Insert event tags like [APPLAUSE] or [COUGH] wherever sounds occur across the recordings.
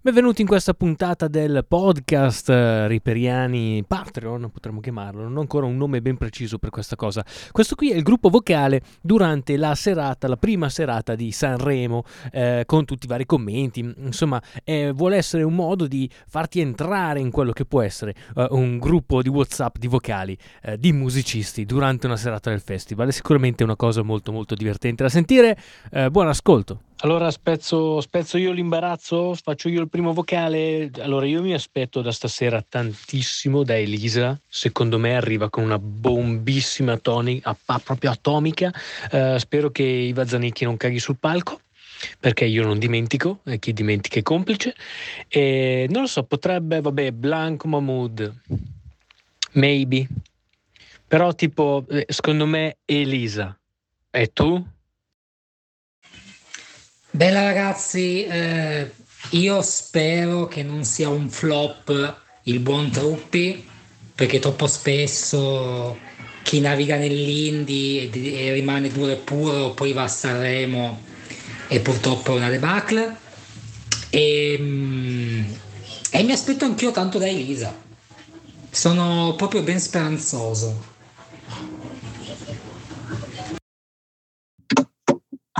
Benvenuti in questa puntata del podcast eh, Riperiani Patreon, potremmo chiamarlo, non ho ancora un nome ben preciso per questa cosa. Questo qui è il gruppo vocale durante la serata, la prima serata di Sanremo, eh, con tutti i vari commenti, insomma, eh, vuole essere un modo di farti entrare in quello che può essere eh, un gruppo di WhatsApp di vocali, eh, di musicisti durante una serata del festival. È sicuramente una cosa molto molto divertente da sentire. Eh, buon ascolto. Allora spezzo, spezzo, io l'imbarazzo, faccio io il primo vocale. Allora io mi aspetto da stasera tantissimo da Elisa, secondo me arriva con una bombissima tonica, proprio atomica. Uh, spero che Iva Zanicchi non caghi sul palco, perché io non dimentico, e chi dimentica è complice. E non lo so, potrebbe, vabbè, Blanco Mahmood, maybe. Però tipo, eh, secondo me Elisa. E tu? Bella ragazzi, eh, io spero che non sia un flop il buon Truppi, perché troppo spesso chi naviga nell'indie e, e rimane duro e puro poi va a Sanremo e purtroppo è una debacle. E, mm, e mi aspetto anch'io tanto da Elisa. Sono proprio ben speranzoso.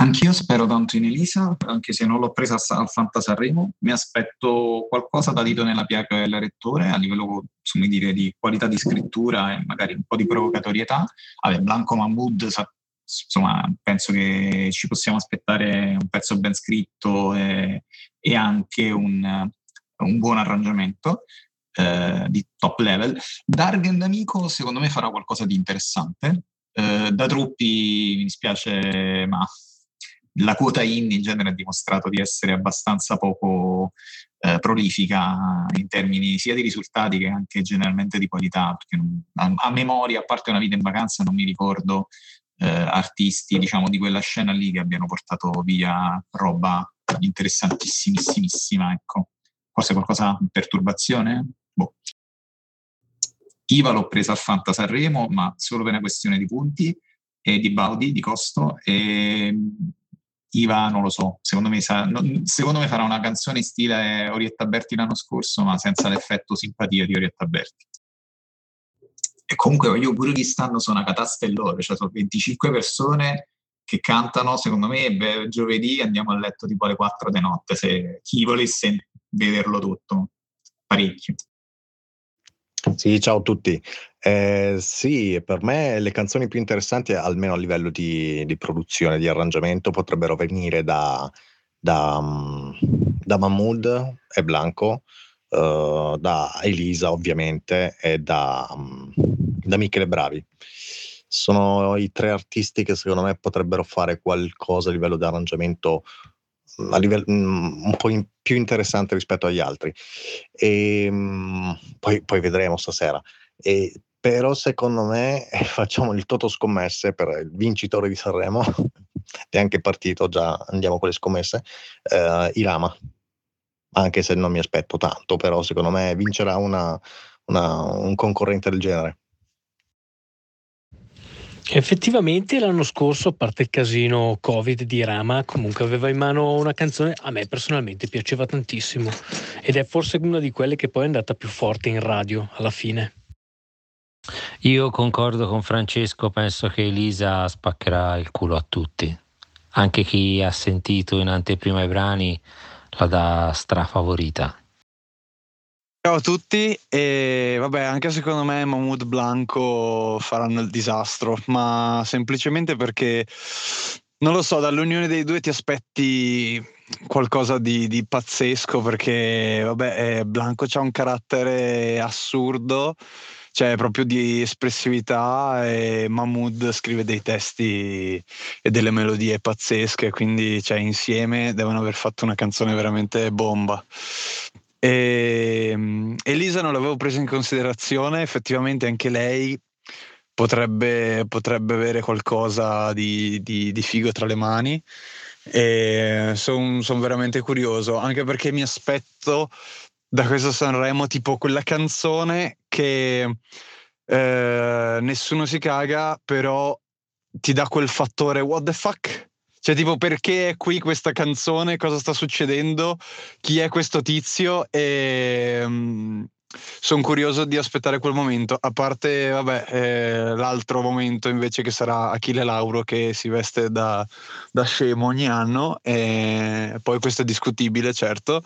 Anch'io spero tanto in Elisa, anche se non l'ho presa al Fanta Sanremo. Mi aspetto qualcosa da dito nella piaga del rettore a livello dire, di qualità di scrittura e magari un po' di provocatorietà. Vabbè, Blanco Mahmood, insomma, penso che ci possiamo aspettare un pezzo ben scritto e, e anche un, un, buon arrangiamento. Eh, di top level. Dargen D'Amico secondo me farà qualcosa di interessante. Eh, da Truppi mi dispiace, ma la quota in in genere ha dimostrato di essere abbastanza poco eh, prolifica in termini sia di risultati che anche generalmente di qualità, perché non, a, a, memoria, a parte una vita in vacanza, non mi ricordo eh, artisti diciamo, di quella scena lì che abbiano portato via roba interessantissimissima. Ecco. Forse qualcosa di perturbazione? Boh. Iva l'ho presa al Fanta Sanremo, ma solo per una questione di punti e di Baudi, di costo, e Iva, non lo so, secondo me, sa, no, secondo me, farà una canzone in stile Orietta Berti l'anno scorso, ma senza l'effetto simpatia di Orietta Berti. E comunque io pure di stanno sono una catastellore, cioè sono 25 persone che cantano, secondo me beh, giovedì andiamo a letto tipo alle 4 di notte, se chi volesse vederlo tutto, parecchio. Sì, ciao a tutti. Eh, sì, per me le canzoni più interessanti, almeno a livello di, di produzione, di arrangiamento, potrebbero venire da, da, mm, da Mahmood e Blanco, uh, da Elisa ovviamente e da, um, da Michele Bravi. Sono i tre artisti che secondo me potrebbero fare qualcosa a livello di arrangiamento a livello, mm, un po' in, più interessante rispetto agli altri. E, um, poi, poi, vedremo stasera. E, però secondo me facciamo il toto scommesse per il vincitore di Sanremo, [LAUGHS] è anche partito già, andiamo con le scommesse, eh, Irama, anche se non mi aspetto tanto, però secondo me vincerà una, una, un concorrente del genere. Effettivamente l'anno scorso, a parte il casino Covid di Rama, comunque aveva in mano una canzone a me personalmente piaceva tantissimo ed è forse una di quelle che poi è andata più forte in radio alla fine. Io concordo con Francesco, penso che Elisa spaccherà il culo a tutti. Anche chi ha sentito in anteprima i brani la dà strafavorita. Ciao a tutti e vabbè anche secondo me Mahmoud Blanco faranno il disastro ma semplicemente perché non lo so dall'unione dei due ti aspetti qualcosa di, di pazzesco perché vabbè eh, Blanco ha un carattere assurdo cioè proprio di espressività e Mahmood scrive dei testi e delle melodie pazzesche quindi cioè, insieme devono aver fatto una canzone veramente bomba e, ehm, Elisa non l'avevo presa in considerazione, effettivamente anche lei potrebbe, potrebbe avere qualcosa di, di, di, figo tra le mani. E sono son veramente curioso, anche perché mi aspetto da questo Sanremo tipo quella canzone che eh, nessuno si caga, però ti dà quel fattore what the fuck Cioè, tipo, perché è qui questa canzone? Cosa sta succedendo? Chi è questo tizio? E. Sono curioso di aspettare quel momento, a parte vabbè, eh, l'altro momento invece che sarà Achille Lauro che si veste da, da scemo ogni anno, e poi questo è discutibile certo,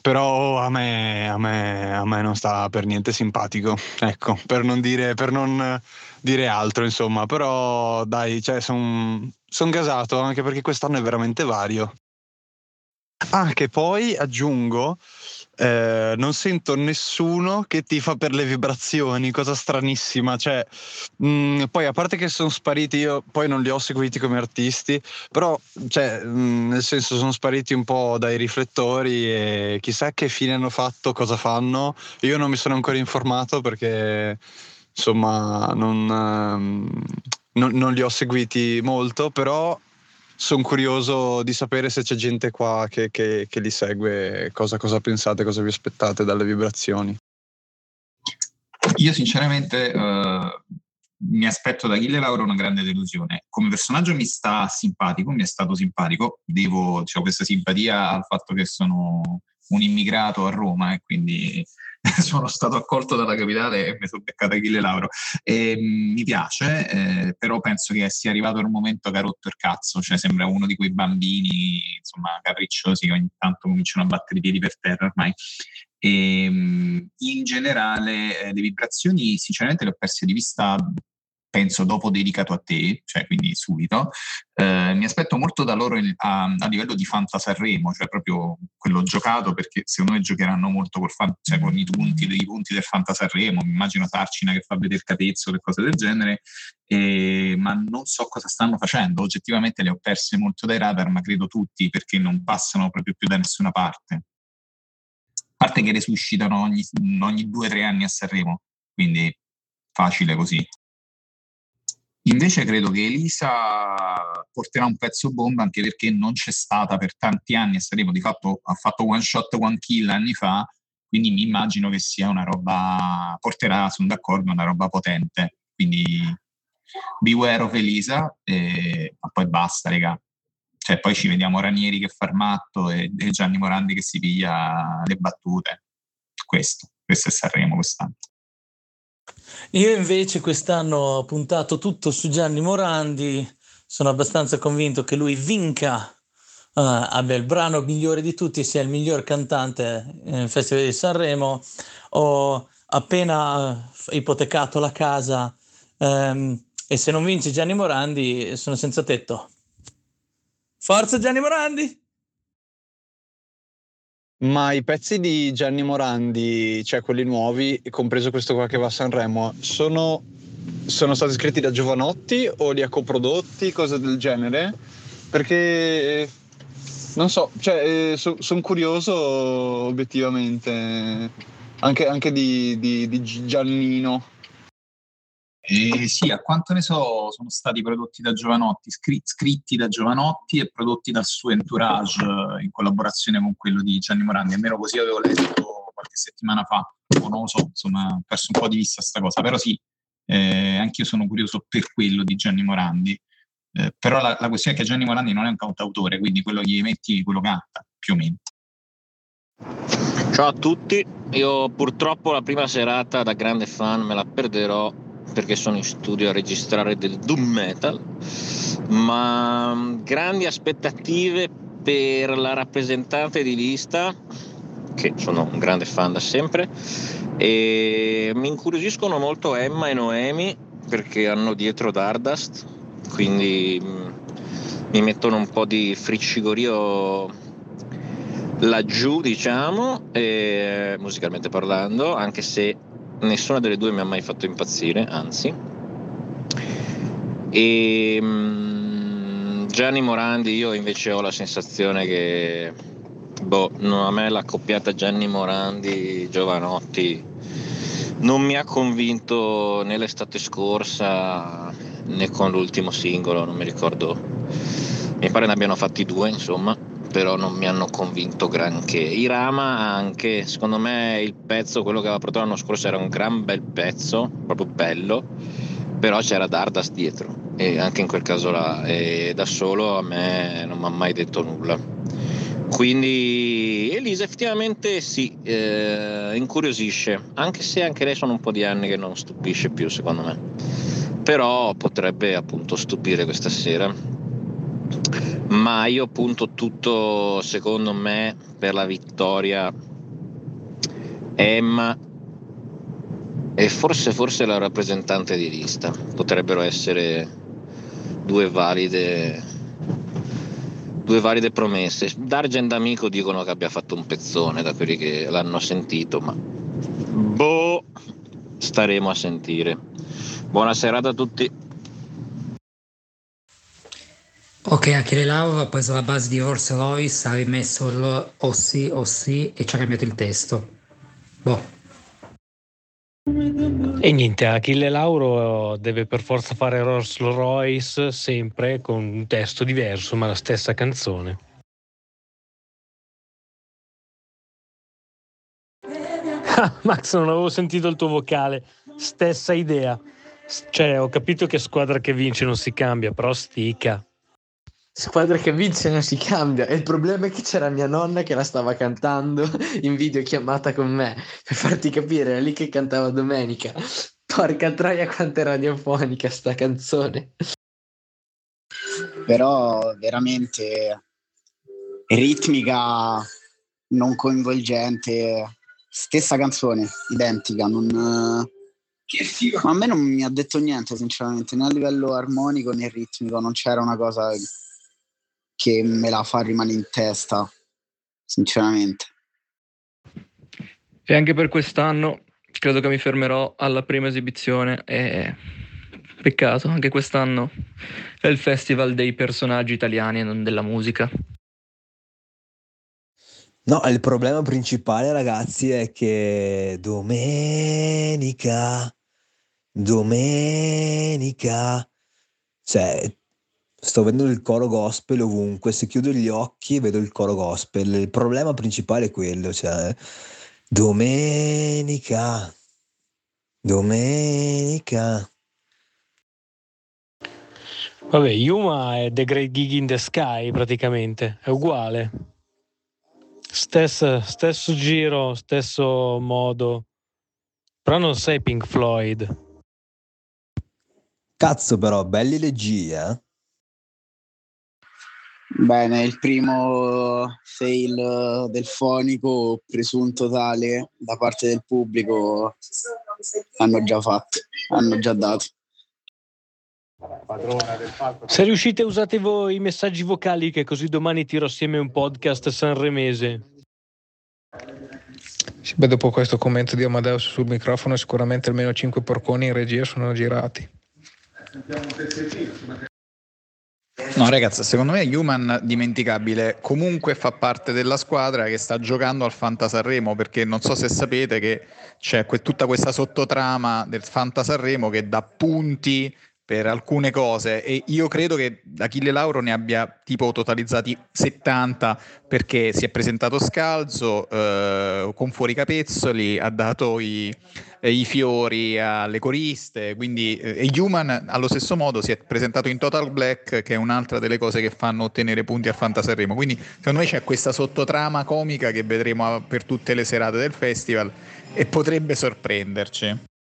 però a me, a, me, a me non sta per niente simpatico, ecco, per non dire, per non dire altro insomma, però dai, cioè, sono son gasato anche perché quest'anno è veramente vario. Ah, che poi aggiungo eh, non sento nessuno che ti fa per le vibrazioni, cosa stranissima. Cioè, mh, mm, poi a parte che sono spariti, io poi non li ho seguiti come artisti, però cioè, mh, mm, nel senso sono spariti un po' dai riflettori e chissà che fine hanno fatto, cosa fanno. Io non mi sono ancora informato perché insomma non, um, non, non li ho seguiti molto, però sono curioso di sapere se c'è gente qua che, che, che li segue, cosa, cosa, pensate, cosa vi aspettate dalle vibrazioni. Io sinceramente uh, mi aspetto da Achille Lauro una grande delusione. Come personaggio mi sta simpatico, mi è stato simpatico, devo diciamo, questa simpatia al fatto che sono un immigrato a Roma e quindi [LAUGHS] sono stato accolto dalla capitale e mi sono beccato Achille Lauro. E, mh, mi piace, eh, però penso che sia arrivato il momento che ha rotto il cazzo, cioè sembra uno di quei bambini, insomma, capricciosi che ogni tanto cominciano a battere i piedi per terra ormai. E, in generale eh, le vibrazioni sinceramente le ho perse di vista penso dopo dedicato a te, cioè quindi subito, eh, mi aspetto molto da loro il, a, a, livello di Fanta Sanremo, cioè proprio quello giocato, perché secondo me giocheranno molto col fan, cioè con i punti, dei punti del Fanta Sanremo, mi immagino Tarcina che fa vedere Capezzo e cose del genere, e, ma non so cosa stanno facendo, oggettivamente le ho perse molto dai radar, ma credo tutti, perché non passano proprio più da nessuna parte. A parte che resuscitano ogni, ogni due o tre anni a Sanremo, quindi facile così. Invece credo che Elisa porterà un pezzo bomba anche perché non c'è stata per tanti anni e saremo di fatto ha fatto one shot one kill anni fa, quindi mi immagino che sia una roba porterà, sono d'accordo, una roba potente. Quindi beware of Elisa e ma poi basta, raga. Cioè, poi ci vediamo Ranieri che fa il matto e, e Gianni Morandi che si piglia le battute. Questo, questo è Sanremo quest'anno. Io invece quest'anno ho puntato tutto su Gianni Morandi, sono abbastanza convinto che lui vinca, uh, abbia il brano migliore di tutti, sia il miglior cantante nel Festival di Sanremo. Ho appena uh, ipotecato la casa um, e se non vince Gianni Morandi sono senza tetto. Forza Gianni Morandi! Ma i pezzi di Gianni Morandi, cioè quelli nuovi, compreso questo qua che va a Sanremo, sono, sono stati scritti da Giovanotti o li ha coprodotti, cose del genere? Perché non so, cioè, eh, so, sono curioso obiettivamente anche, anche di, di, di Giannino. Eh, sì, a quanto ne so, sono stati prodotti da Giovanotti, scri- scritti da Giovanotti e prodotti dal suo entourage eh, in collaborazione con quello di Gianni Morandi. Almeno così avevo letto qualche settimana fa, o non lo so, insomma, ho perso un po' di vista questa cosa. Però sì, eh, anch'io sono curioso per quello di Gianni Morandi. Eh, però la, la, questione è che Gianni Morandi non è un cantautore, quindi quello gli metti, quello canta, più o meno. Ciao a tutti, io purtroppo la prima serata da grande fan me la perderò perché sono in studio a registrare del doom metal, ma mm, grandi aspettative per la rappresentante di lista, che sono un grande fan da sempre, e mi incuriosiscono molto Emma e Noemi perché hanno dietro Dardust, quindi mm, mi mettono un po' di friccigorio laggiù, diciamo, musicalmente parlando, anche se nessuna delle due mi ha mai fatto impazzire, anzi. E um, Gianni Morandi, io invece ho la sensazione che boh, no, a me la coppiata Gianni Morandi Giovanotti non mi ha convinto né l'estate scorsa né con l'ultimo singolo, non mi ricordo. Mi pare ne abbiano fatti due, insomma però non mi hanno convinto granché. Irama anche, secondo me il pezzo, quello che aveva portato l'anno scorso era un gran bel pezzo, proprio bello, però c'era Dardas dietro e anche in quel caso là e da solo a me non mi ha mai detto nulla. Quindi Elisa effettivamente sì eh, incuriosisce anche se anche lei sono un po' di anni che non stupisce più secondo me. Però potrebbe appunto stupire questa sera ma io punto tutto secondo me per la vittoria Emma e forse, forse la rappresentante di lista. Potrebbero essere due valide, due valide promesse. D'Argent Amico dicono che abbia fatto un pezzone da quelli che l'hanno sentito, ma boh, staremo a sentire. Buona serata a tutti. Ok, anche le Laura ha preso la base di Rolls Royce, ha rimesso il o sì o sì e ci ha cambiato il testo. Boh. E niente, Achille Lauro deve per forza fare Rolls Royce sempre con un testo diverso, ma la stessa canzone. [LAUGHS] Ah, Max, non avevo sentito il tuo vocale, stessa idea. Cioè, ho capito che squadra che vince non si cambia, però stica squadra che vince non si cambia. E il problema è che c'era mia nonna che la stava cantando [LAUGHS] in videochiamata con me per farti capire, era lì che cantava domenica. Porca troia, quanto è radiofonica sta canzone. Però veramente ritmica, non coinvolgente, stessa canzone, identica. Non, ma a me non mi ha detto niente, sinceramente, né a livello armonico né ritmico, non c'era una cosa che me la fa rimanere in testa, sinceramente. E anche per quest'anno credo che mi fermerò alla prima esibizione e peccato, anche quest'anno è il festival dei personaggi italiani e non della musica. No, il problema principale ragazzi è che domenica, domenica, cioè sto vedendo il coro gospel ovunque, se chiudo gli occhi vedo il coro gospel. Il problema principale è quello, cioè domenica, domenica. Vabbè, Yuma è The Great Gig in the Sky praticamente, è uguale. Stesso, stesso giro, stesso modo. Però non sei Pink Floyd. Cazzo però, belli le G, eh? Bene, il primo fail del fonico presunto tale da parte del pubblico hanno già fatto, hanno già dato. Se riuscite usate voi i messaggi vocali che così domani tiro assieme un podcast sanremese. Sì, beh, dopo questo commento di Amadeus sul microfono sicuramente almeno 5 porconi in regia sono girati. No, ragazzi, secondo me Human dimenticabile comunque fa parte della squadra che sta giocando al Fanta Sanremo perché non so se sapete che c'è que- tutta questa sottotrama del Fanta Sanremo che dà punti per alcune cose e io credo che Achille Lauro ne abbia tipo totalizzati 70 perché si è presentato scalzo eh, con fuori capezzoli, ha dato i, eh, i fiori alle coriste, quindi eh, e Human allo stesso modo si è presentato in Total Black che è un'altra delle cose che fanno ottenere punti al Fantasarremo, quindi secondo me c'è questa sottotrama comica che vedremo per tutte le serate del festival e potrebbe sorprenderci.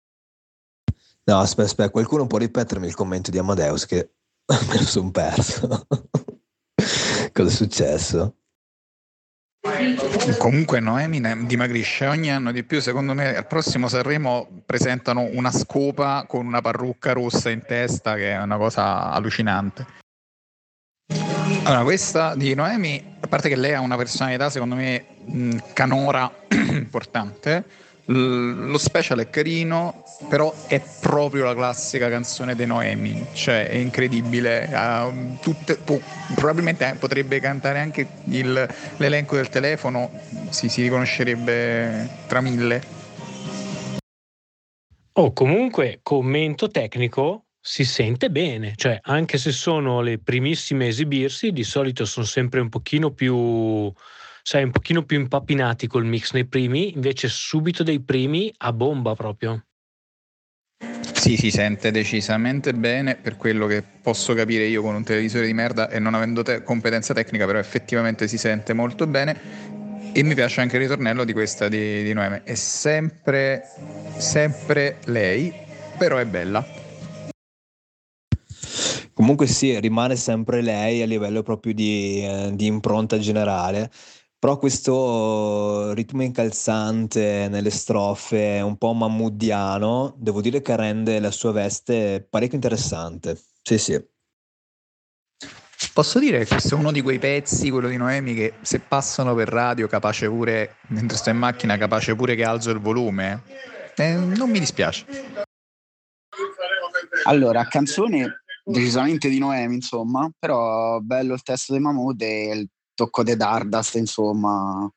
No, aspetta, aspetta, qualcuno può ripetermi il commento di Amadeus che [LAUGHS] me lo sono perso. [LAUGHS] Cosa è successo? Comunque Noemi dimagrisce ogni anno di più, secondo me al prossimo Sanremo presentano una scopa con una parrucca rossa in testa che è una cosa allucinante. Allora, questa di Noemi, a parte che lei ha una personalità secondo me canora [CLEARS THROAT] importante, lo special è carino, però è proprio la classica canzone dei Noemi, cioè è incredibile. Uh, tutte, po- probabilmente potrebbe cantare anche il, l'elenco del telefono, si, si riconoscerebbe tra mille. Oh, comunque, commento tecnico, si sente bene, cioè anche se sono le primissime a esibirsi, di solito sono sempre un pochino più sai, un pochino più impappinati col mix nei primi, invece subito dei primi a bomba proprio. Sì, si sente decisamente bene per quello che posso capire io con un televisore di merda e non avendo te- competenza tecnica, però effettivamente si sente molto bene. E mi piace anche il ritornello di questa di, di Noemi. È sempre, sempre lei, però è bella. Comunque sì, rimane sempre lei a livello proprio di, eh, di impronta generale, però questo ritmo incalzante nelle strofe, un po' mammudiano, devo dire che rende la sua veste parecchio interessante. Sì, sì. Posso dire che questo è uno di quei pezzi, quello di Noemi, che se passano per radio, capace pure, mentre sto in macchina, capace pure che alzo il volume, eh, non mi dispiace. Allora, canzone decisamente di Noemi, insomma, però bello il testo di Mahmood e il tocco di Dardast, insomma,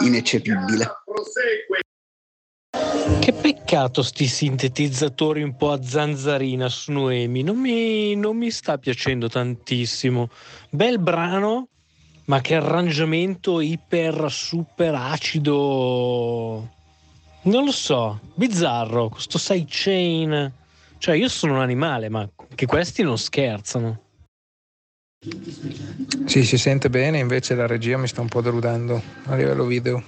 ineccepibile. Che peccato sti sintetizzatori un po' a zanzarina su Noemi, non mi, non mi sta piacendo tantissimo. Bel brano, ma che arrangiamento iper super acido. Non lo so, bizzarro, questo sidechain. Cioè io sono un animale, ma che questi non scherzano. Sì, si sente bene, invece la regia mi sta un po' deludendo a livello video.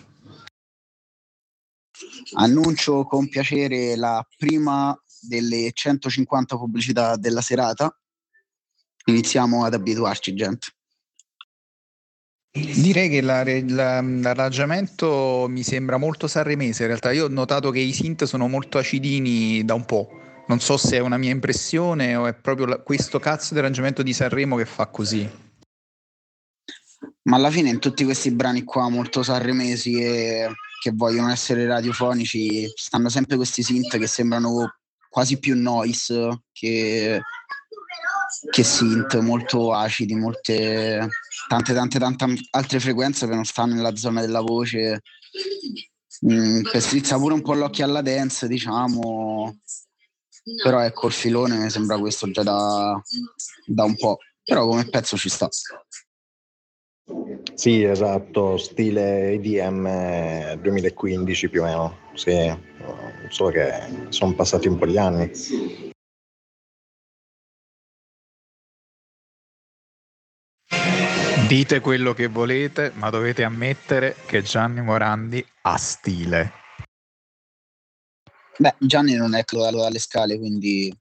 Annuncio con piacere la prima delle 150 pubblicità della serata. Iniziamo ad abituarci, gente. Direi che la- la- l'arrangiamento mi sembra molto sanremese. In realtà, io ho notato che i synth sono molto acidini da un po'. Non so se è una mia impressione o è proprio la- questo cazzo di arrangiamento di Sanremo che fa così. Ma alla fine in tutti questi brani qua molto sanremesi e che vogliono essere radiofonici stanno sempre questi synth che sembrano quasi più noise che, che synth, molto acidi, molte tante tante tante altre frequenze che non stanno nella zona della voce. Mm, che strizza pure un po' l'occhio alla dance, diciamo. Però ecco il filone mi sembra questo già da, da un po'. Però come pezzo ci sta. Sì, esatto, stile EDM 2015 più o meno, sì, solo che sono passati un po' di anni. Dite quello che volete, ma dovete ammettere che Gianni Morandi ha stile. Beh, Gianni non è crollato dalle scale, quindi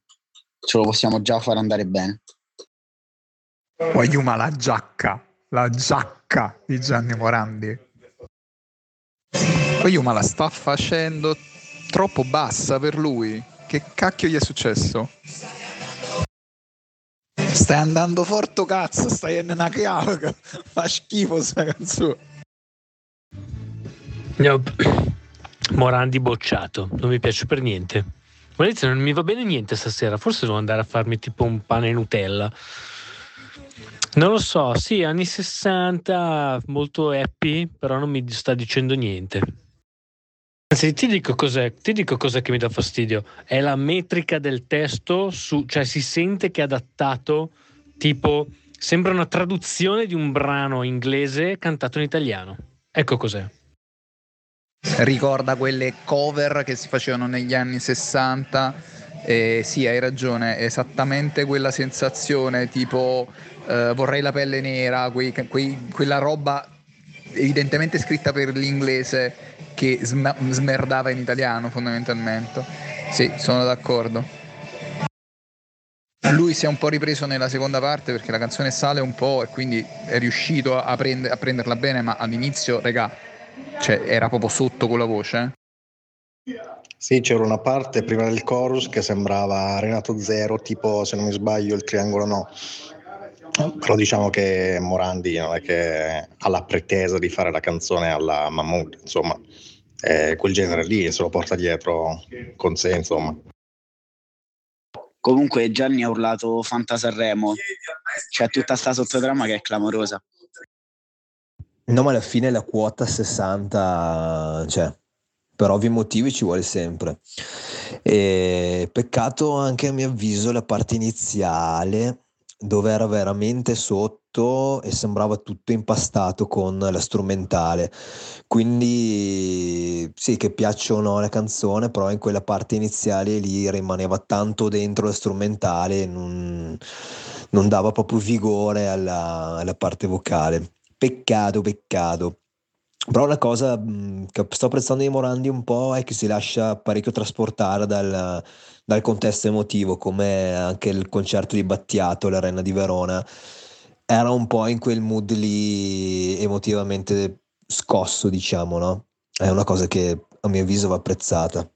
ce lo possiamo già far andare bene. Guagliuma la giacca, la giacca di Gianni Morandi. Guagliuma la sta facendo troppo bassa per lui. Che cacchio gli è successo? Stai andando forte cazzo, stai in una chiave, [LAUGHS] fa schifo sta canzone. Nope. Morandi bocciato, non mi piace per niente. Maurizio, non mi va bene niente stasera, forse devo andare a farmi tipo un pane Nutella. Non lo so, sì, anni 60, molto happy, però non mi sta dicendo niente. Anzi, ti dico cos'è, ti dico cos'è che mi dà fastidio. È la metrica del testo, su, cioè si sente che è adattato, tipo, sembra una traduzione di un brano inglese cantato in italiano. Ecco cos'è. Ricorda quelle cover che si facevano negli anni 60. Eh, sì, hai ragione, esattamente quella sensazione tipo eh, vorrei la pelle nera, quei- quei- quella roba evidentemente scritta per l'inglese che sma- smerdava in italiano fondamentalmente. Sì, sono d'accordo. Lui si è un po' ripreso nella seconda parte perché la canzone sale un po' e quindi è riuscito a, prende- a prenderla bene, ma all'inizio, regà, cioè, era proprio sotto con la voce. eh. Sì, c'era una parte prima del chorus che sembrava Renato Zero, tipo se non mi sbaglio il triangolo no. Però diciamo che Morandi non è che ha la pretesa di fare la canzone alla Mahmood, insomma, è quel genere lì se lo porta dietro con sé, insomma. Comunque Gianni ha urlato Fanta Sanremo, c'è tutta sta sottotrama che è clamorosa. No, ma alla fine la quota 60 c'è, per ovvi motivi ci vuole sempre. E peccato anche a mio avviso la parte iniziale dove era veramente sotto e sembrava tutto impastato con la strumentale. Quindi sì, che piacciono la canzone, però in quella parte iniziale lì rimaneva tanto dentro lo strumentale, non, non dava proprio vigore alla, alla parte vocale. Peccato, peccato. Però una cosa mh, che sto apprezzando di Morandi un po' è che si lascia parecchio trasportare dal, dal contesto emotivo, come anche il concerto di Battiato, la Reina di Verona, era un po' in quel mood lì emotivamente scosso, diciamo, no? È una cosa che a mio avviso va apprezzata.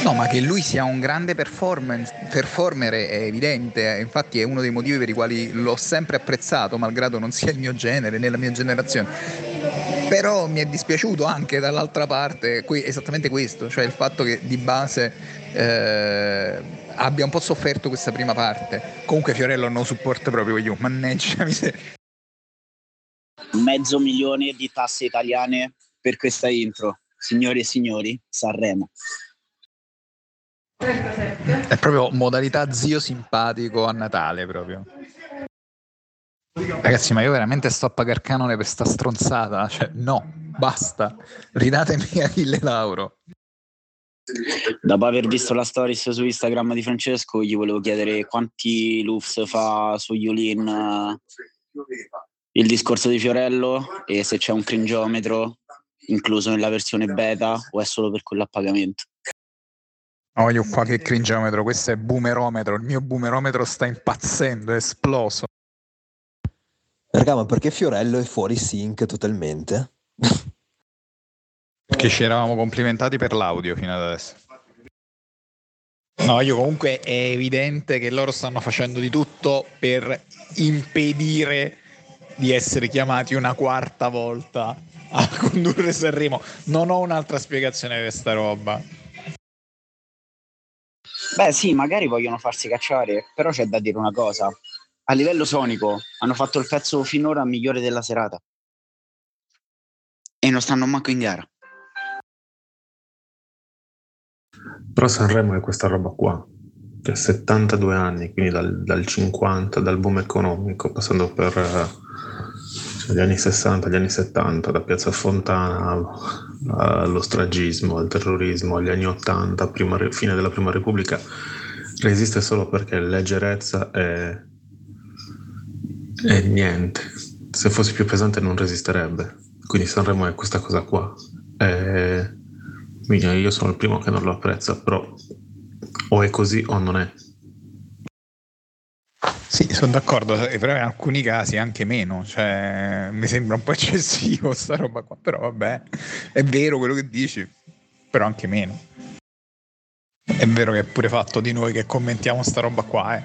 No, ma che lui sia un grande performer è evidente, infatti è uno dei motivi per i quali l'ho sempre apprezzato, malgrado non sia il mio genere, nella mia generazione. Però mi è dispiaciuto anche dall'altra parte esattamente questo, cioè il fatto che di base eh, abbia un po' sofferto questa prima parte. Comunque Fiorello non supporta proprio io, mannaggia [LAUGHS] miseria. Mezzo milione di tasse italiane per questa intro. Signori e signori, Sanremo. È proprio modalità zio simpatico a Natale proprio. Ragazzi, ma io veramente sto a pagare canone per sta stronzata? Cioè, no, basta. Ridatemi [LAUGHS] Achille Lauro. Dopo aver visto la stories su Instagram di Francesco, gli volevo chiedere quanti loops fa su Yulin eh, il discorso di Fiorello e se c'è un cringiometro incluso nella versione beta o è solo per quello a pagamento. Oh, io qua che cringeometro, questo è boomerometro, il mio boomerometro sta impazzendo, è esploso. Raga, ma perché Fiorello è fuori sync totalmente? [LAUGHS] Perché ci eravamo complimentati per l'audio fino ad adesso. No, io comunque è evidente che loro stanno facendo di tutto per impedire di essere chiamati una quarta volta a [LAUGHS] condurre Sanremo. Non ho un'altra spiegazione per questa roba. Beh, sì, magari vogliono farsi cacciare, però c'è da dire una cosa. A livello sonico hanno fatto il pezzo finora migliore della serata. E non stanno manco in gara. Però Sanremo è questa roba qua, che ha 72 anni, quindi dal, dal 50, dal boom economico, passando per eh, gli anni 60, gli anni 70, da Piazza Fontana allo stragismo, al terrorismo, agli anni 80, prima, fine della Prima Repubblica, resiste solo perché leggerezza e, e niente. Se fosse più pesante non resisterebbe. Quindi Sanremo è questa cosa qua. E io sono il primo che non lo apprezza, però o è così o non è. Sì, sono d'accordo, però in alcuni casi anche meno, cioè mi sembra un po' [LAUGHS] eccessivo sta roba qua, però vabbè, è vero quello che dici, però anche meno. È vero che è pure fatto di noi che commentiamo sta roba qua, eh,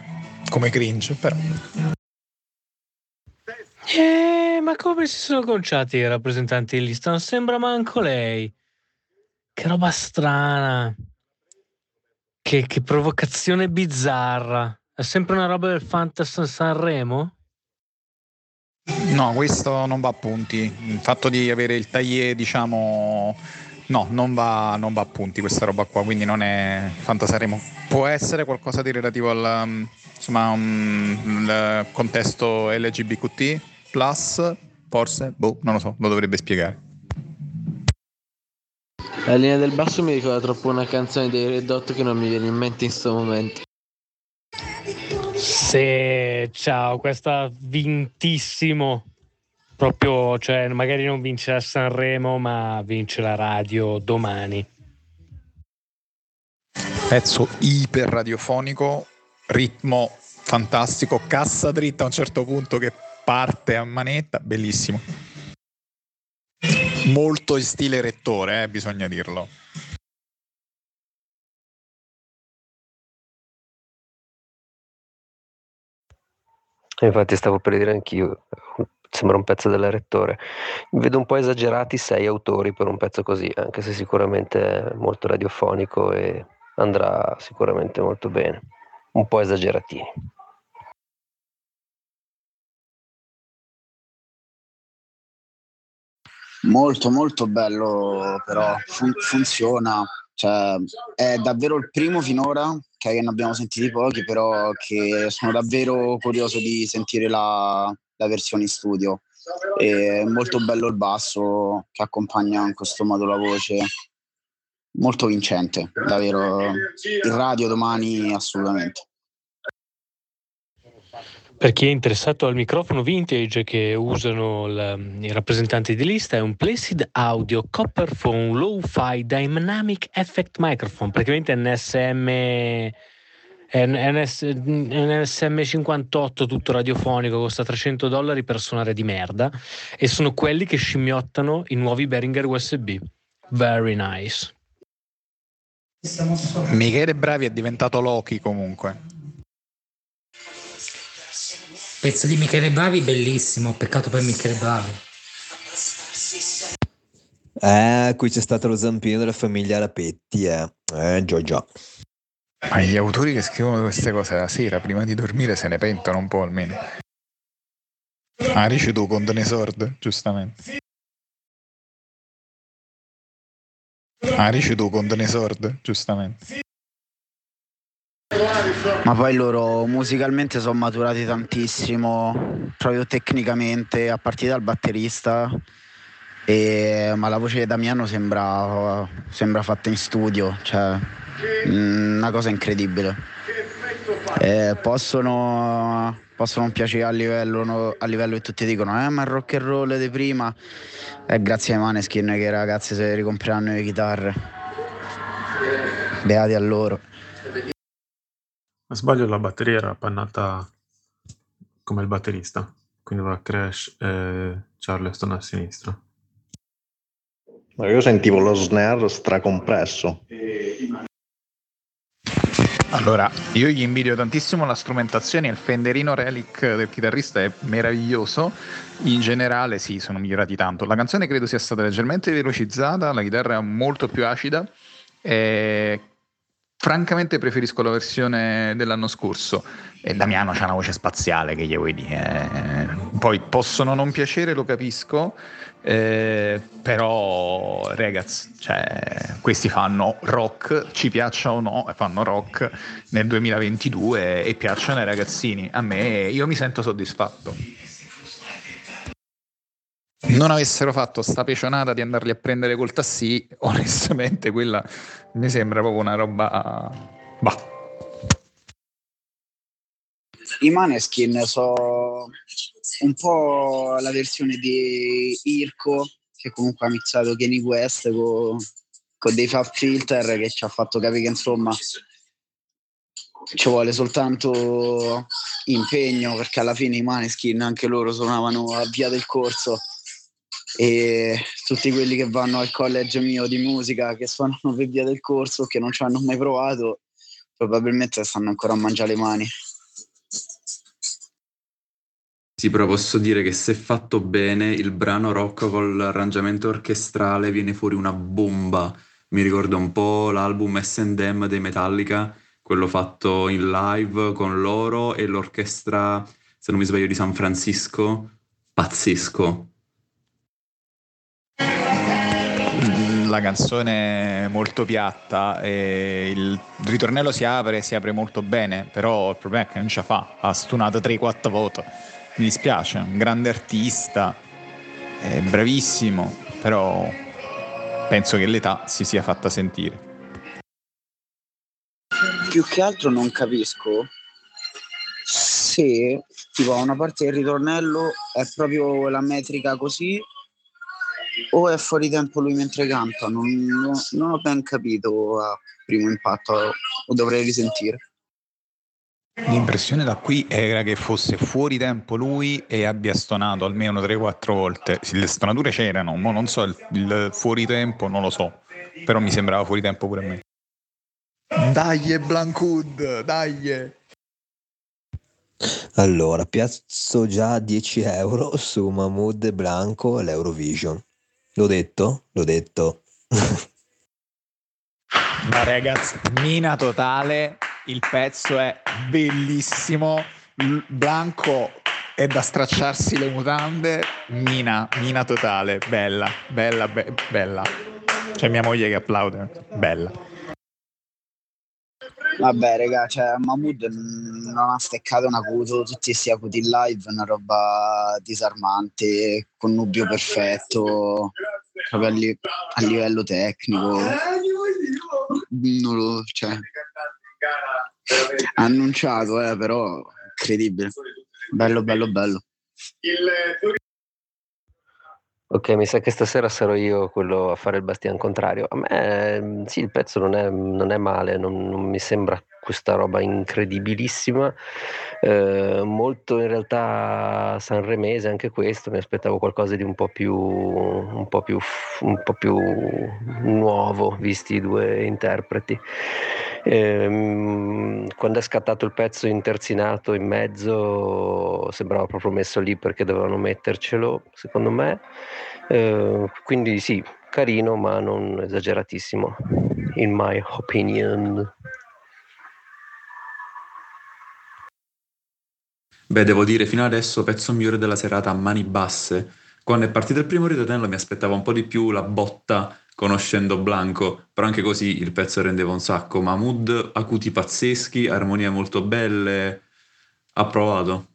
come cringe, però. Eh, ma come si sono conciati i rappresentanti di lista? Non sembra manco lei. Che roba strana. Che, che provocazione bizzarra. È sempre una roba del Fantasy Sanremo? No, questo non va a punti. Il fatto di avere il taglier, diciamo, no, non va, non va a punti questa roba qua, quindi non è Fantasaremo. Può essere qualcosa di relativo al um, insomma, um, il contesto LGBTQ, forse, boh, non lo so, lo dovrebbe spiegare. La linea del basso mi ricorda troppo una canzone dei Red Hot che non mi viene in mente in questo momento. Sì, ciao, questa vintissimo. Proprio, cioè, magari non vince a Sanremo, ma vince la radio domani. Pezzo iper radiofonico, ritmo fantastico, cassa dritta a un certo punto che parte a manetta, bellissimo. Molto in stile rettore, eh, bisogna dirlo. Infatti stavo per dire anch'io, sembra un pezzo della rettore. Vedo un po' esagerati sei autori per un pezzo così, anche se sicuramente è molto radiofonico e andrà sicuramente molto bene. Un po' esageratini. Molto molto bello però, fun- funziona, cioè, è davvero il primo finora, che ne abbiamo sentiti pochi, però che sono davvero curioso di sentire la, la versione in studio. è molto bello il basso che accompagna in questo modo la voce. Molto vincente davvero. Il radio domani assolutamente Per chi è interessato al microfono vintage che usano la- i rappresentanti di lista, è un Placid Audio Copperphone Low-Fi Dynamic Effect Microphone, praticamente NSM, NS, NSM58 tutto radiofonico, costa 300 dollari per suonare di merda e sono quelli che scimmiottano i nuovi Behringer USB. Very nice. Michele Bravi è diventato Loki comunque. Pezzo di Michele Bravi bellissimo, peccato per Michele Bravi. Eh, qui c'è stato lo zampino della famiglia Rapetti, eh. Eh, già già. Ma gli autori che scrivono queste cose la sera prima di dormire se ne pentono un po' almeno. Ah, dici tu con The Sword, giustamente. Ah, dici tu con The Sword, giustamente. Ma poi loro musicalmente sono maturati tantissimo, proprio tecnicamente, a partire dal batterista. E- ma la voce di Damiano sembra, sembra fatta in studio, cioè mm, una cosa incredibile. Eh, possono, possono non piacere a livello, no- a livello che tutti dicono, eh, ma il rock and roll di prima è grazie ai Maneskin che i ragazzi si ricompreranno le chitarre. Beati a loro. Ma sbaglio la batteria era appannata come il batterista, quindi va Crash e Charleston a sinistra. Ma io sentivo lo snare stracompresso. Allora, io gli invidio tantissimo la strumentazione, il Fenderino Relic del chitarrista è meraviglioso, in generale sì, sono migliorati tanto. La canzone credo sia stata leggermente velocizzata, la chitarra è molto più acida e francamente preferisco la versione dell'anno scorso. E Damiano c'ha una voce spaziale, che gli vuoi dire. Poi possono non piacere, lo capisco, eh, però ragazzi, cioè, questi fanno rock, ci piaccia o no, fanno rock nel 2022 e piacciono ai ragazzini. A me, io mi sento soddisfatto. Non avessero fatto sta pecionata di andarli a prendere col tassì, [LAUGHS] onestamente quella mi sembra proprio una roba... Bah. I Maneskin sono un po' la versione di Irko, che comunque ha mixato Kanye West con, con dei Fab Filter, che ci ha fatto capire che insomma ci vuole soltanto impegno, perché alla fine i Maneskin anche loro suonavano a via del corso e tutti quelli che vanno al college mio di musica che suonano per via del corso che non ci hanno mai provato probabilmente stanno ancora a mangiare le mani Sì, però posso dire che se fatto bene, il brano rock con l'arrangiamento orchestrale viene fuori una bomba. Mi ricorda un po' l'album S&M dei Metallica, quello fatto in live con loro e l'orchestra, se non mi sbaglio, di San Francisco. Pazzesco. La canzone molto piatta e il ritornello si apre, si apre molto bene, però il problema è che non ce la fa, ha stunato 3-4 voto. Mi dispiace, un grande artista, bravissimo, però penso che l'età si sia fatta sentire. più che altro non capisco se tipo una parte del ritornello è proprio la metrica così o è fuori tempo lui mentre canta non, non- ho ben capito a primo impatto o dovrei risentire L'impressione da qui era che fosse fuori tempo lui e abbia stonato almeno 3-4 volte. Le stonature c'erano, ma non so, il, il fuori tempo non lo so, però mi sembrava fuori tempo pure a me. Dai, Blancwood, dai! Allora, piazzo già 10 euro su Mahmood e Blanco all'Eurovision. L'ho detto? L'ho detto. [LAUGHS] Ma ragazzi, mina totale, il pezzo è bellissimo, il Blanco è da stracciarsi le mutande, mina, mina totale, bella, bella, be- bella. C'è mia moglie che applaude, bella. Vabbè, raga, cioè, Mahmood non ha steccato un acuto, tutti questi acuti in live, una roba disarmante, connubio perfetto, proprio a, li- a livello tecnico. Non lo, cioè, annunciato, eh, però incredibile. Bello, bello, bello. Ok, mi sa che stasera sarò io quello a fare il bastian contrario. A me, ehm, sì, il pezzo non è, non è male, non, non mi sembra questa roba incredibilissima. Eh, molto in realtà sanremese anche questo, mi aspettavo qualcosa di un po' più, un po' più, un po' più nuovo, visti i due interpreti. Ehm, quando è scattato il pezzo interzinato in mezzo sembrava proprio messo lì perché dovevano mettercelo, secondo me. Eh, quindi sì, carino ma non esageratissimo, in my opinion. Beh, devo dire, fino adesso pezzo migliore della serata a mani basse. Quando è partito il primo ritornello mi aspettavo un po' di più la botta conoscendo Blanco, però anche così il pezzo rendeva un sacco. Mahmood, acuti pazzeschi, armonie molto belle, approvato.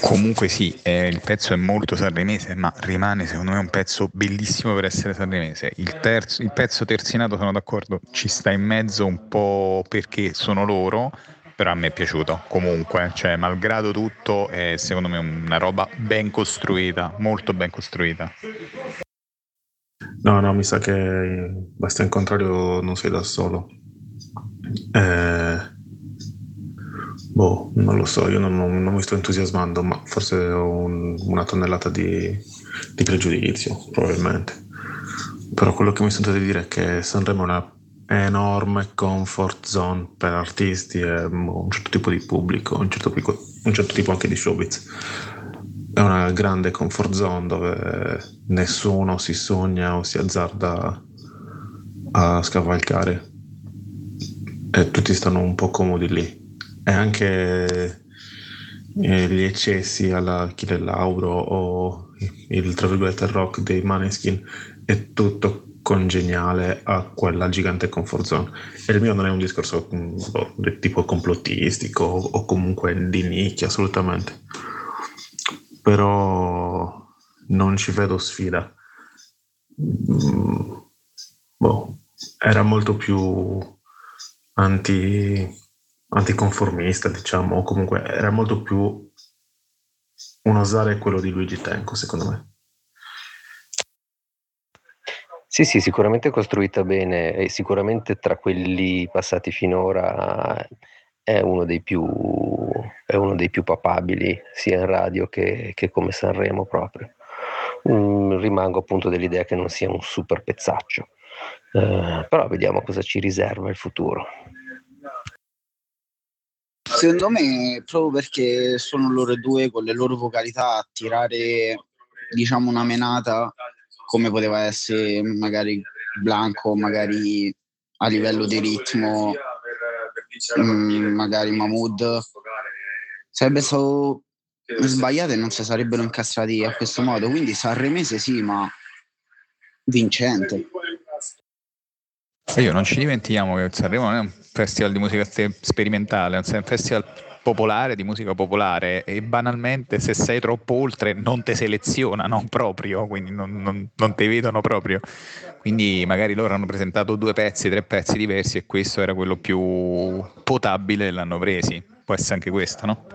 Comunque sì, eh, il pezzo è molto sanremese, ma rimane secondo me un pezzo bellissimo per essere sanremese. Il, terzo, il pezzo terzinato, sono d'accordo, ci sta in mezzo un po' perché sono loro, però a me è piaciuto comunque, cioè malgrado tutto è secondo me una roba ben costruita, molto ben costruita. No, no, mi sa che Bastian Contrario non sei da solo. Eh, boh, non lo so, io non, non, non mi sto entusiasmando, ma forse ho un, una tonnellata di, di, pregiudizio, probabilmente. Però quello che mi sento di dire è che Sanremo è una enorme comfort zone per artisti e un certo tipo di pubblico, un certo, un certo tipo anche di showbiz. È una grande comfort zone dove nessuno si sogna o si azzarda a scavalcare e tutti stanno un po' comodi lì. E anche eh, gli eccessi alla Achille Lauro o il tra virgolette rock dei Maneskin è tutto congeniale a quella gigante comfort zone. E il mio non è un discorso mm, boh, di tipo complottistico o comunque di nicchia, assolutamente. Però non ci vedo sfida. Mm, boh, era molto più anti, anticonformista, diciamo, o comunque era molto più un osare quello di Luigi Tenco, secondo me. Sì, sì, sicuramente costruita bene e sicuramente tra quelli passati finora è uno dei più, è uno dei più papabili sia in radio che, che come Sanremo proprio. Mm, rimango appunto dell'idea che non sia un super pezzaccio, eh, però vediamo cosa ci riserva il futuro. Secondo me, proprio perché sono loro due con le loro vocalità a tirare, diciamo, una menata come poteva essere magari Blanco, magari a livello di ritmo, mm, magari Mahmood. Sarebbe stato sbagliato e non si sarebbero incastrati a questo modo. Quindi Sanremese sì, ma vincente. Io non ci dimentichiamo che Sanremo non è un festival di musica sperimentale, è un festival popolare, di musica popolare e banalmente se sei troppo oltre non ti selezionano [LAUGHS] proprio, quindi non, non, non ti vedono proprio. Quindi magari loro hanno presentato due pezzi, tre pezzi diversi e questo era quello più potabile e l'hanno presi. Può essere anche questo, no?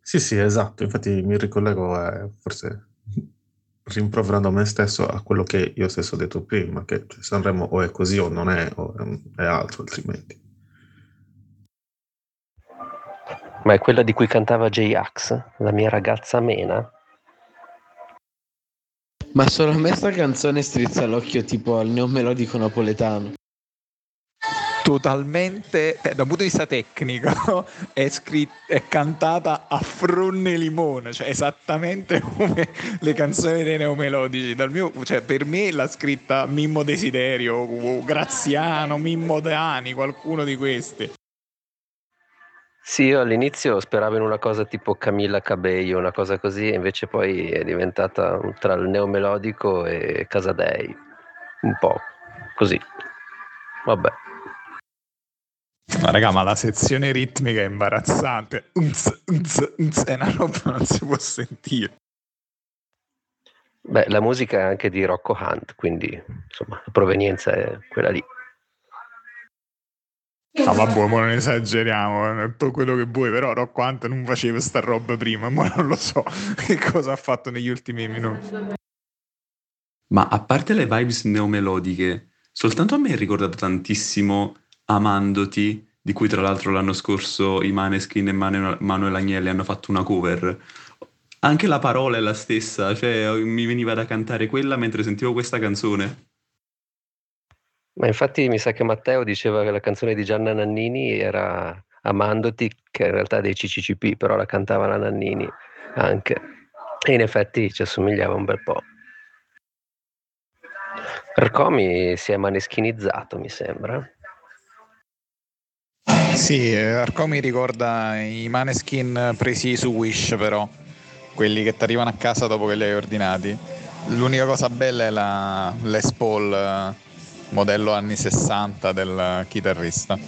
Sì, sì, esatto. Infatti mi ricollego eh, forse rimproverando me stesso a quello che io stesso ho detto prima, che Sanremo o è così o non è, o è altro altrimenti. Ma è quella di cui cantava J-Ax, la mia ragazza Mena? Ma solo a me sta canzone strizza l'occhio tipo al neomelodico napoletano. Totalmente, eh, da un punto di vista tecnico, [LAUGHS] è, scritta, è cantata a fronne limone, cioè esattamente come le canzoni dei neomelodici. Dal mio, cioè, per me l'ha scritta Mimmo Desiderio, Graziano, Mimmo Dani, qualcuno di questi. Sì, io all'inizio speravo in una cosa tipo Camilla Cabello, una cosa così, invece poi è diventata tra il neomelodico e Casadei, un po' così. Vabbè. Ma raga, ma la sezione ritmica è imbarazzante. Unz, unz, unz, è una roba non si può sentire. Beh, la musica è anche di Rocco Hunt, quindi insomma la provenienza è quella lì. Ah, vabbè, ma non esageriamo, è tutto quello che vuoi, però Rocco Hunt non faceva sta roba prima, [LAUGHS] ma non lo so che cosa ha fatto negli ultimi minuti. Ma a parte le vibes neomelodiche, soltanto a me è ricordato tantissimo Amandoti, di cui tra l'altro l'anno scorso i Maneskin e Manu- Manuel Agnelli hanno fatto una cover. Anche la parola è la stessa, cioè mi veniva da cantare quella mentre sentivo questa canzone. Ma infatti mi sa che Matteo diceva che la canzone di Gianna Nannini era Amandoti, che in realtà è dei CCCP, però la cantava la Nannini anche. E in effetti ci assomigliava un bel po'. Arcomi si è maneschinizzato, mi sembra. Sì, eh, Arco mi ricorda i maneskin presi su Wish però, quelli che ti arrivano a casa dopo che li hai ordinati. L'unica cosa bella è la Les Paul eh, modello anni 60 del chitarrista. [LAUGHS]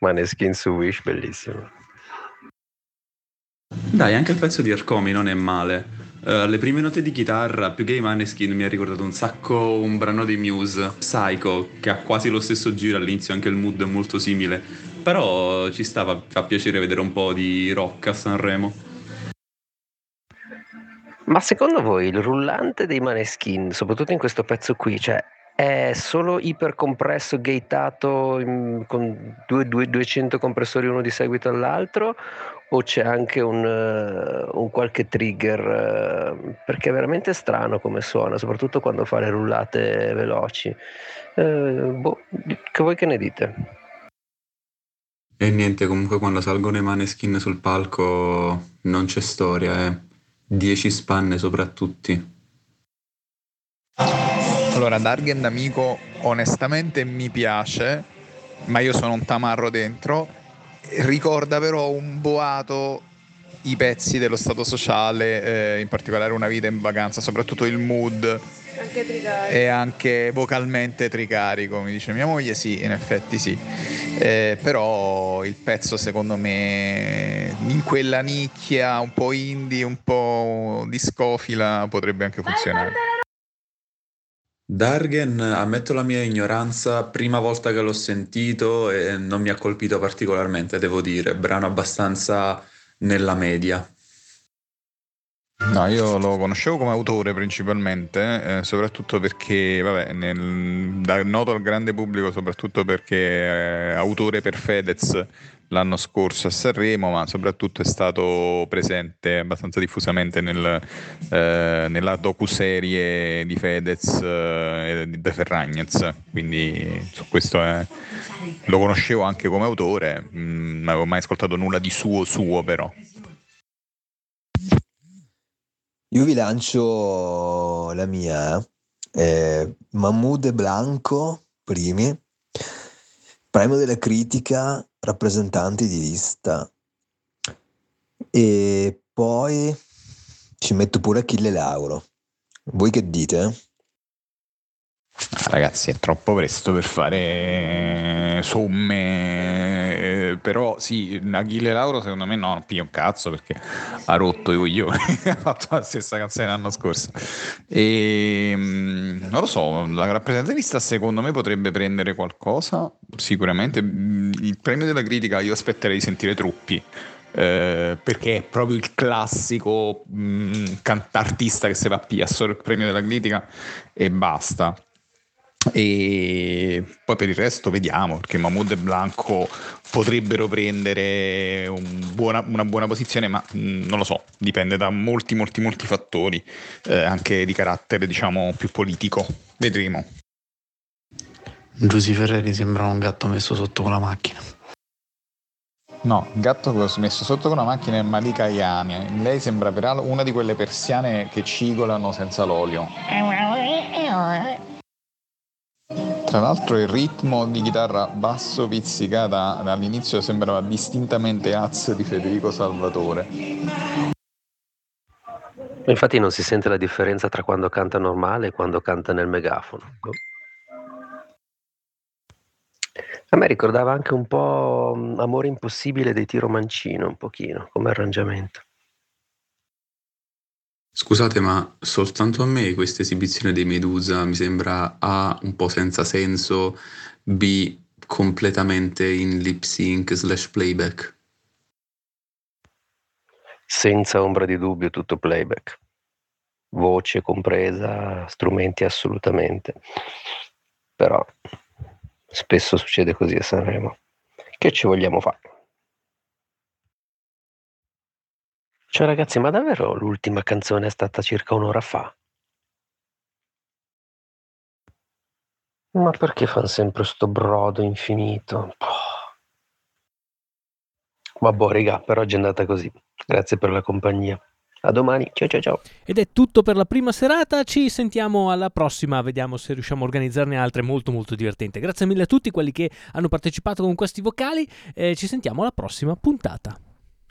Maneskin su Wish, bellissimo. Dai, anche il pezzo di Arcomi non è male. Eh, alle prime note di chitarra, più che i Maneskin, mi ha ricordato un sacco un brano dei Muse, Psycho, che ha quasi lo stesso giro all'inizio, anche il mood è molto simile. Però ci stava, fa piacere vedere un po' di rock a Sanremo. Ma secondo voi il rullante dei Maneskin, soprattutto in questo pezzo qui, cioè è solo ipercompresso, gateato in- con due- due- 200 compressori uno di seguito all'altro o c'è anche un, eh, un qualche trigger? eh, perché è veramente strano come suona, soprattutto quando fa le rullate veloci. Eh, boh, che voi che ne dite? E niente, comunque quando salgono i Maneskin sul palco non c'è storia, eh. 10 spanne sopra tutti. Allora, Dargen amico onestamente mi piace, ma io sono un tamarro dentro. Ricorda però un boato i pezzi dello stato sociale, eh, in particolare una vita in vacanza, soprattutto il mood Anche e anche vocalmente tricarico, mi dice mia moglie, sì, in effetti sì. Eh, però il pezzo secondo me in quella nicchia un po' indie, un po' discofila potrebbe anche funzionare. Dargen, ammetto la mia ignoranza, prima volta che l'ho sentito e non mi ha colpito particolarmente, devo dire, brano abbastanza nella media. No, io lo conoscevo come autore principalmente, eh, soprattutto perché, vabbè, nel, da, noto al grande pubblico soprattutto perché è autore per Fedez l'anno scorso a Sanremo, ma soprattutto è stato presente abbastanza diffusamente nel, eh, nella docuserie di Fedez eh, e di De Ferragnez, quindi su questo è- lo conoscevo anche come autore, mh, non avevo mai ascoltato nulla di suo suo però. Io vi lancio la mia, eh, Mahmoud e Blanco, primi, premio della critica, rappresentanti di lista, e poi ci metto pure Achille Lauro. Voi che dite? Ragazzi, è troppo presto per fare somme, eh, però sì, Achille Lauro secondo me no, non piglia un cazzo perché ha rotto i coglioni, [LAUGHS] ha fatto la stessa canzone l'anno scorso. E mm, non lo so, la rappresentativista secondo me potrebbe prendere qualcosa, sicuramente. Mm, Il premio della critica io aspetterei di sentire Truppi. eh, perché è proprio il classico mm, cantartista che si va a solo il premio della critica e basta. E poi per il resto vediamo perché Mahmood e Blanco potrebbero prendere un buona- una buona posizione, ma mh, non lo so, dipende da molti, molti, molti fattori, eh, anche di carattere, diciamo, più politico. Vedremo. Giusy Ferreri sembra un gatto messo sotto con la macchina. No, il gatto che ho messo sotto con la macchina è Malika Ayane. Lei sembra peraltro una di quelle persiane che cigolano senza l'olio. Tra l'altro il ritmo di chitarra basso pizzicata all'inizio sembrava distintamente Az di Federico Salvatore. Infatti non si sente la differenza tra quando canta normale e quando canta nel megafono. Ecco. A me ricordava anche un po' mm, Amore impossibile dei Tiro Mancino, un pochino, come arrangiamento. Scusate, ma soltanto a me questa esibizione dei Medusa mi sembra A un po' senza senso, B completamente in lip sync slash playback. Senza ombra di dubbio tutto playback. Voce compresa, strumenti assolutamente. Però spesso succede così a Sanremo. Che ci vogliamo fare? Cioè ragazzi, ma davvero l'ultima canzone è stata circa un'ora fa? Ma perché fanno sempre sto brodo infinito? Vabbè, raga, per oggi è andata così. Grazie per la compagnia. A domani, ciao ciao ciao. Ed è tutto per la prima serata, ci sentiamo alla prossima, vediamo se riusciamo a organizzarne altre molto molto divertenti. Grazie mille a tutti quelli che hanno partecipato con questi vocali, eh, ci sentiamo alla prossima puntata.